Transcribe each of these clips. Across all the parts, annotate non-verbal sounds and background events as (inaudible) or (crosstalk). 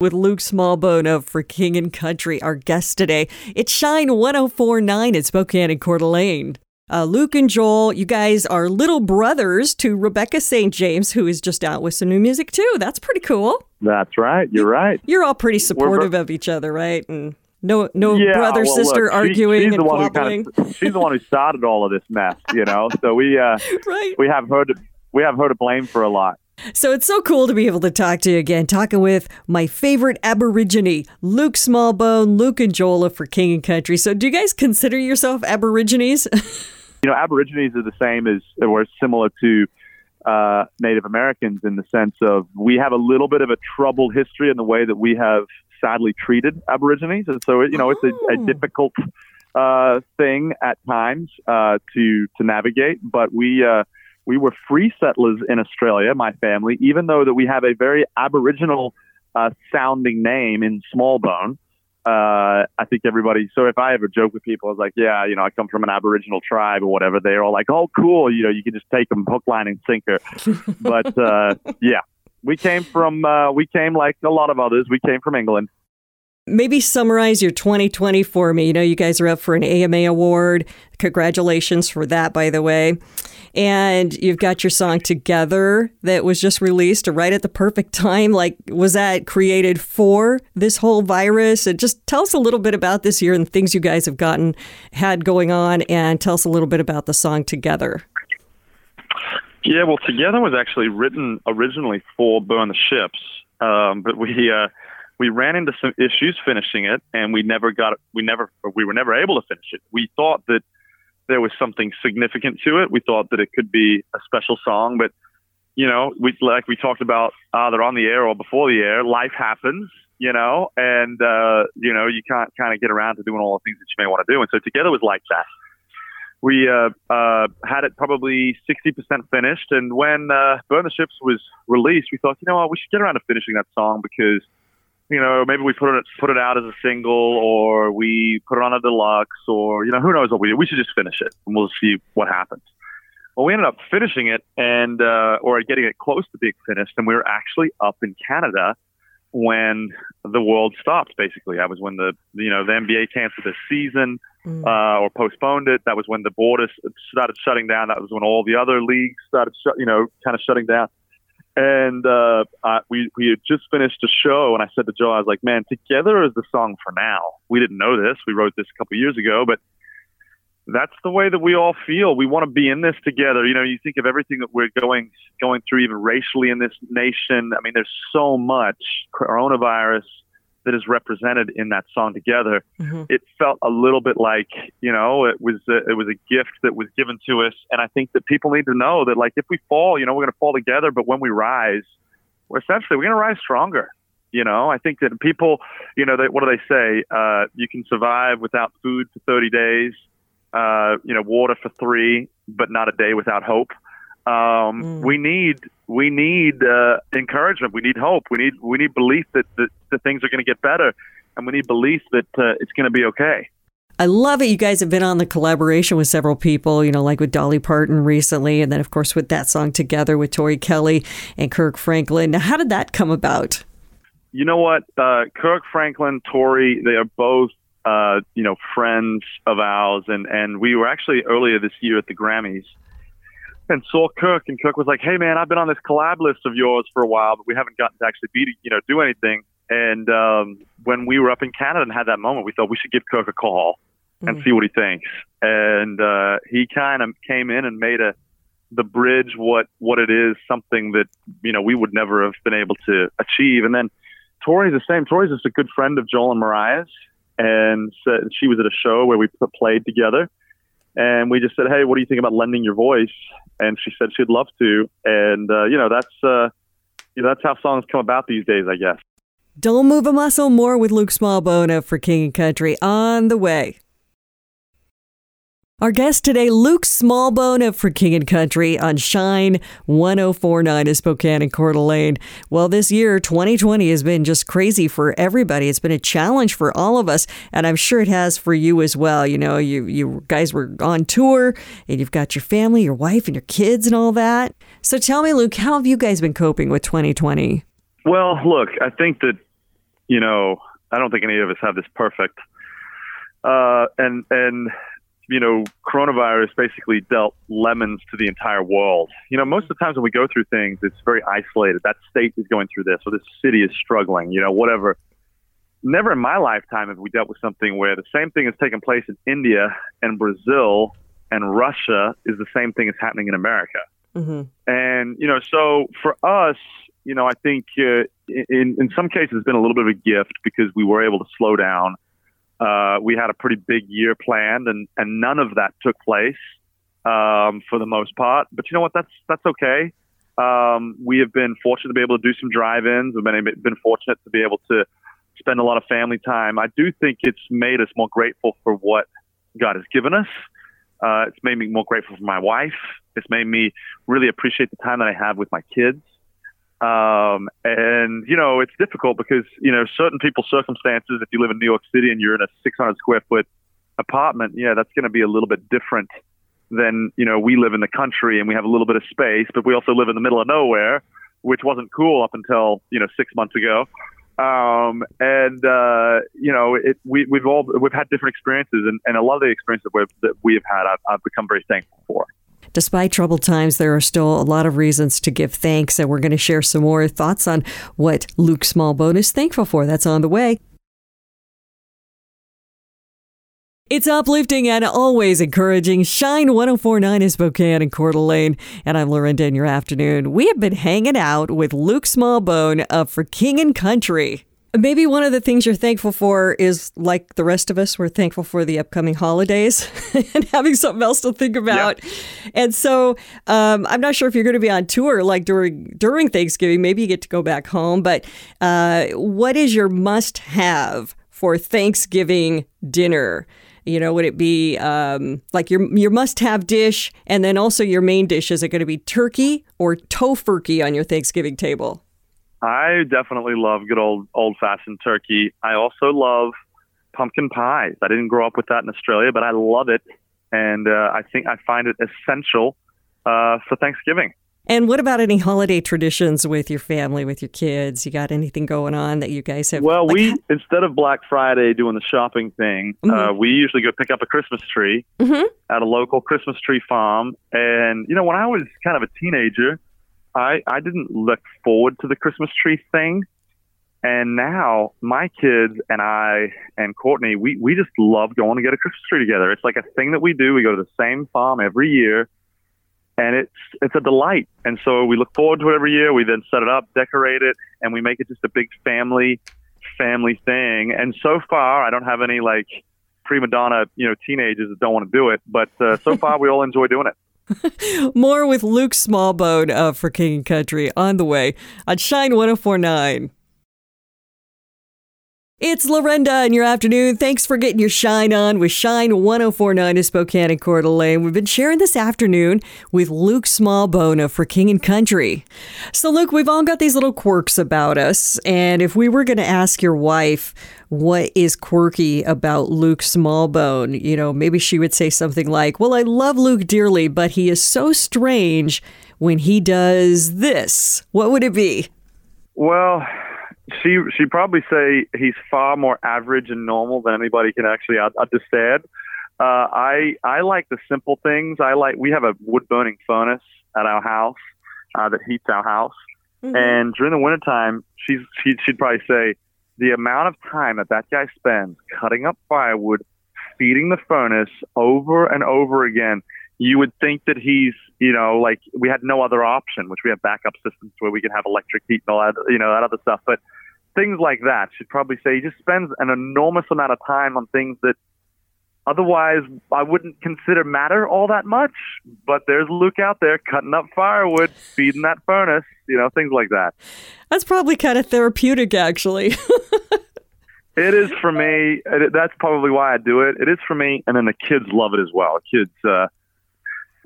with Luke Smallbone of For King and Country, our guest today. It's Shine 1049 in Spokane and Coeur d'Alene. Uh, Luke and Joel, you guys are little brothers to Rebecca St. James, who is just out with some new music too. That's pretty cool. That's right. You're right. You're all pretty supportive of each other, right? And no, no Yeah, brother well, sister look, she- arguing she's and the one who kind of, she's the one who started all of this mess, you know. So we uh, (laughs) right. we have her to we have her to blame for a lot. So it's so cool to be able to talk to you again, talking with my favorite Aborigine, Luke Smallbone, Luke and Joel of for King and Country. So do you guys consider yourself Aborigines? (laughs) You know, Aborigines are the same as or similar to uh, Native Americans in the sense of we have a little bit of a troubled history in the way that we have sadly treated Aborigines, and so you know it's a, a Oh. difficult uh, thing at times uh, to to navigate. But we uh, we were free settlers in Australia, my family, even though that we have a very Aboriginal uh, sounding name in Smallbone. Uh, I think everybody. So if I ever joke with people, I was like, "Yeah, you know, I come from an Aboriginal tribe or whatever." They're all like, "Oh, cool! You know, you can just take them hook, line, and sinker." but uh, (laughs) yeah, we came from uh, we came like a lot of others. We came from England. Maybe summarize your 2020 for me. You know, you guys are up for an AMA award. Congratulations for that, by the way. And you've got your song Together that was just released right at the perfect (laughs) time. Like, was that created for this whole virus? And just tell us a little bit about this year and things you guys have gotten, had going on, and tell us a little bit about the song Together. Yeah, well, Together was actually written originally for Burn the Ships, um, but we uh, we ran into some issues finishing it, and we never got we never we were never able to finish it. We thought that there was something significant to it. We thought that it could be a special song, but you know, we like we talked about either on the air or before the air. Life happens, you know, and uh, you know you can't kind of get around to doing all the things that you may want to do. And so Together was like that we uh, uh, had it probably 60% finished. And when uh, Burn the Ships was released, we thought, you know what, we should get around to finishing that song because, you know, maybe we put it put it out as a single or we put it on a deluxe or, you know, who knows what we do. We should just finish it and we'll see what happens. Well, we ended up finishing it and, uh, or getting it close to being finished. And we were actually up in Canada when the world stopped, basically. That was when the, you know, the NBA canceled the season uh, or postponed it. That was when the borders started shutting down. That was when all the other leagues started, shut, you know, kind of shutting down. And uh, uh, we we had just finished a show, and I said to Joe, I was like, "Man, together is the song for now." We didn't know this. We wrote this a couple years ago, but that's the way that we all feel. We want to be in this together. You know, you think of everything that we're going going through, even racially in this nation. I mean, there's so much coronavirus that is represented in that song together it felt a little bit like you know it was a, it was a gift that was given to us. And i think that people need to know that like if we fall you know we're going to fall together but when we rise we're essentially we're going to rise stronger you know? I think that people you know they, what do they say? Uh, you can survive without food for 30 days uh, you know water for three but not a day without hope um, we need we need uh, encouragement we need hope we need we need belief that, that, that things are going to get better and we need belief that uh, it's going to be okay. I love it. You guys have been on the collaboration with several people, you know, like with Dolly Parton recently, and then, of course, with that song together with Tori Kelly and Kirk Franklin. Now, how did that come about? You know what? Uh, Kirk Franklin, Tori, they are both, uh, you know, friends of ours. And, and we were actually earlier this year at the Grammys and saw Kirk. And Kirk was like, hey, man, I've been on this collab list of yours for a while, but we haven't gotten to actually be, you know, do anything. And um, when we were up in Canada and had that moment, we thought we should give Kirk a call and see what he thinks. And uh, he kind of came in and made a the bridge what what it is something that you know we would never have been able to achieve. And then Tori's the same. Tori's just a good friend of Joel and Moriah's, and so she was at a show where we played together. And we just said, "Hey, what do you think about lending your voice?" And she said she'd love to. And uh, you know that's uh, you know that's how songs come about these days, I guess. Don't move a muscle more with Luke Smallbone for King and Country on the way. Our guest today, Luke Smallbone of For King and Country on Shine 1049 in Spokane and Coeur d'Alene. Well, this year, 2020, has been just crazy for everybody. It's been a challenge for all of us, and I'm sure it has for you as well. You know, you, you guys were on tour, and you've got your family, your wife, and your kids, and all that. So tell me, Luke, how have you guys been coping with 2020? Well, look, I think that you know, I don't think any of us have this perfect. Uh, and and you know, coronavirus basically dealt lemons to the entire world. You know, most of the times when we go through things, it's very isolated. That state is going through this, or this city is struggling. You know, whatever. Never in my lifetime have we dealt with something where the same thing is taking place in India and Brazil and Russia is the same thing as happening in America. Mm-hmm. And you know, so for us, you know, I think uh, in in some cases it's been a little bit of a gift because we were able to slow down. Uh, we had a pretty big year planned, and and none of that took place um, for the most part. But you know what? That's that's okay. Um, we have been fortunate to be able to do some drive-ins. We've been been fortunate to be able to spend a lot of family time. I do think it's made us more grateful for what God has given us. Uh, it's made me more grateful for my wife. It's made me really appreciate the time that I have with my kids. Um, and you know, it's difficult because you know certain people's circumstances. If you live in New York City and you're in a 600 square foot apartment, yeah, that's going to be a little bit different than you know we live in the country and we have a little bit of space, but we also live in the middle of nowhere, which wasn't cool up until you know six months ago. Um, and uh, you know, it, we, we've all we've had different experiences, and, and a lot of the experiences that, we've, that we have had, I've, I've become very thankful for. Despite troubled times, there are still a lot of reasons to give thanks, and we're going to share some more thoughts on what Luke Smallbone is thankful for. That's on the way. It's uplifting and always encouraging. Shine 1049 is Spokane and Coeur d'Alene. And I'm Lorinda in your afternoon. We have been hanging out with Luke Smallbone of For King and Country. Maybe one of the things you're thankful for is like the rest of us, we're thankful for the upcoming holidays (laughs) and having something else to think about. Yep. And so um, I'm not sure if you're going to be on tour like during during Thanksgiving. Maybe you get to go back home. But uh, what is your must have for Thanksgiving dinner? You know, would it be um, like your your must-have dish, and then also your main dish? Is it going to be turkey or tofurkey on your Thanksgiving table? I definitely love good old old-fashioned turkey. I also love pumpkin pies. I didn't grow up with that in Australia, but I love it, and uh, I think I find it essential uh, for Thanksgiving. And what about any holiday traditions with your family, with your kids? You got anything going on that you guys have? Well, like, we instead of Black Friday doing the shopping thing, mm-hmm. uh, we usually go pick up a Christmas tree mm-hmm. at a local Christmas tree farm. And you know, when I was kind of a teenager, I I didn't look forward to the Christmas tree thing. And now my kids and I and Courtney, we, we just love going to get a Christmas tree together. It's like a thing that we do. We go to the same farm every year and it's it's a delight. And so we look forward to it every year. We then set it up, decorate it, and we make it just a big family family thing. And so far, I don't have any like prima donna, you know, teenagers that don't want to do it, but uh, so far (laughs) we all enjoy doing it. (laughs) More with Luke Smallbone uh, for King and Country on the way on Shine 1049. It's Lorenda in your afternoon. Thanks for getting your shine on with Shine 1049 in Spokane and Coeur d'Alene. We've been sharing this afternoon with Luke Smallbone for King and Country. So, Luke, we've all got these little quirks about us. And if we were going to ask your wife what is quirky about Luke Smallbone, you know, maybe she would say something like, Well, I love Luke dearly, but he is so strange when he does this. What would it be? Well, she she'd probably say he's far more average and normal than anybody can actually understand. Uh, I I like the simple things. I like we have a wood burning furnace at our house uh, that heats our house, mm-hmm. and during the wintertime, she's she, she'd probably say the amount of time that that guy spends cutting up firewood, feeding the furnace over and over again. You would think that he's, you know, like we had no other option, which we have backup systems where we can have electric heat and all that, you know, that other stuff. But things like that. She'd probably say he just spends an enormous amount of time on things that otherwise I wouldn't consider matter all that much. But there's Luke out there cutting up firewood, feeding that furnace, you know, things like that. That's probably kind of therapeutic, actually. (laughs) it is for me. That's probably why I do it. It is for me, and then the kids love it as well. Kids, uh,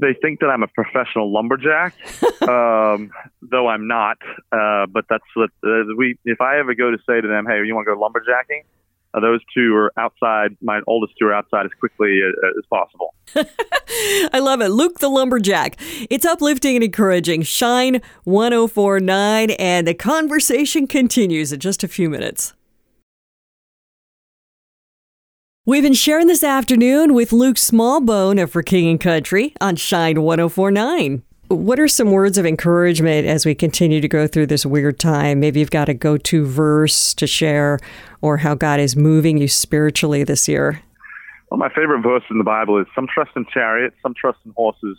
they think that I'm a professional lumberjack, (laughs) um, though I'm not. Uh, but that's what uh, we. If I ever go to say to them, "Hey, you want to go lumberjacking?" Uh, those two are outside. My oldest two are outside as quickly as, as possible. (laughs) I love it. Luke the Lumberjack. It's uplifting and encouraging. Shine 1049, and the conversation continues in just a few minutes. We've been sharing this afternoon with Luke Smallbone of For King and Country on Shine 1049. What are some words of encouragement as we continue to go through this weird time? Maybe you've got a go to verse to share or how God is moving you spiritually this year. Well, my favorite verse in the Bible is some trust in chariots, some trust in horses,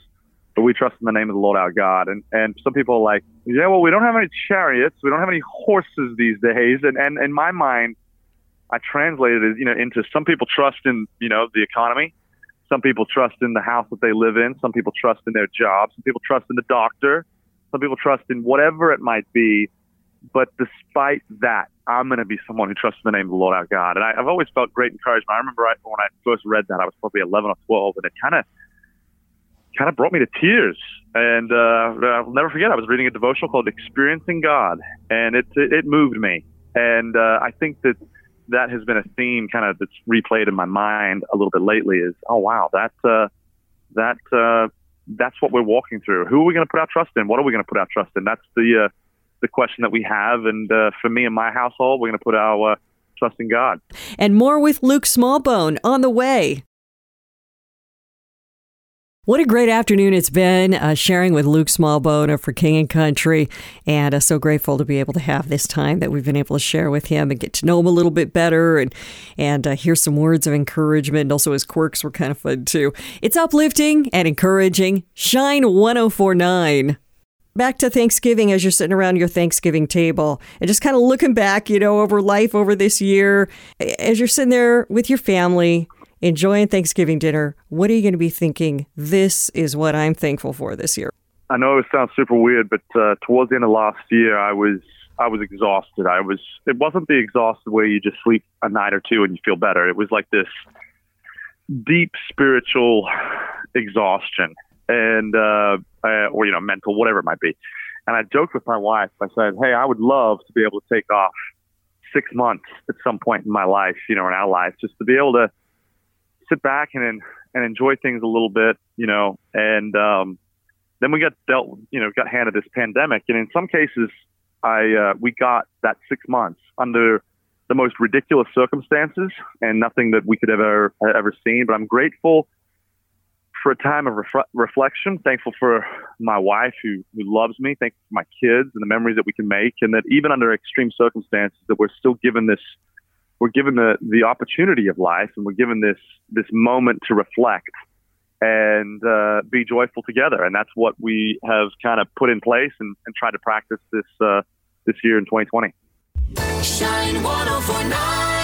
but we trust in the name of the Lord our God. And and some people are like, yeah, well, we don't have any chariots, we don't have any horses these days. And and in my mind, I translated it, you know, into some people trust in, you know, the economy. Some people trust in the house that they live in. Some people trust in their job. Some people trust in the doctor. Some people trust in whatever it might be. But despite that, I'm going to be someone who trusts in the name of the Lord our God. And I, have always felt great encouragement. I remember I, when I first read that, I was probably 11 or 12, and it kind of kind of brought me to tears. And uh, I'll never forget, I was reading a devotional called "Experiencing God," and it it, it moved me. And uh, I think that that has been a theme kind of that's replayed in my mind a little bit lately is, oh, wow, that, uh, that, uh, that's what we're walking through. Who are we going to put our trust in? What are we going to put our trust in? That's the, uh, the question that we have. And uh, for me and my household, we're going to put our uh, trust in God. And more with Luke Smallbone on the way. What a great afternoon it's been uh, sharing with Luke Smallbone for King and Country. And uh, so grateful to be able to have this time that we've been able to share with him and get to know him a little bit better and, and uh, hear some words of encouragement. And also, his quirks were kind of fun too. It's uplifting and encouraging. Shine 1049 back to Thanksgiving as you're sitting around your Thanksgiving table and just kind of looking back, you know, over life over this year as you're sitting there with your family enjoying Thanksgiving dinner, what are you going to be thinking? This is what I'm thankful for this year. I know it sounds super weird, but uh, towards the end of last year, I was I was exhausted. I was. It wasn't the exhausted where you just sleep a night or two and you feel better. It was like this deep spiritual exhaustion and uh, uh, or you know mental whatever it might be. And I joked with my wife. I said, "Hey, I would love to be able to take off six months at some point in my life, you know, in our life, just to be able to sit back and and enjoy things a little bit, you know. And um, then we got dealt, you know, got handed this pandemic, and in some cases, I uh, we got that six months under the most ridiculous circumstances and nothing that we could ever ever seen. But I'm grateful for a time of ref- reflection. Thankful for my wife who who loves me. Thankful for my kids and the memories that we can make, and that even under extreme circumstances, that we're still given this we're given the, the opportunity of life and we're given this, this moment to reflect and uh, be joyful together. And that's what we have kind of put in place and, and tried to practice this, uh, this year in 2020. Shine 1049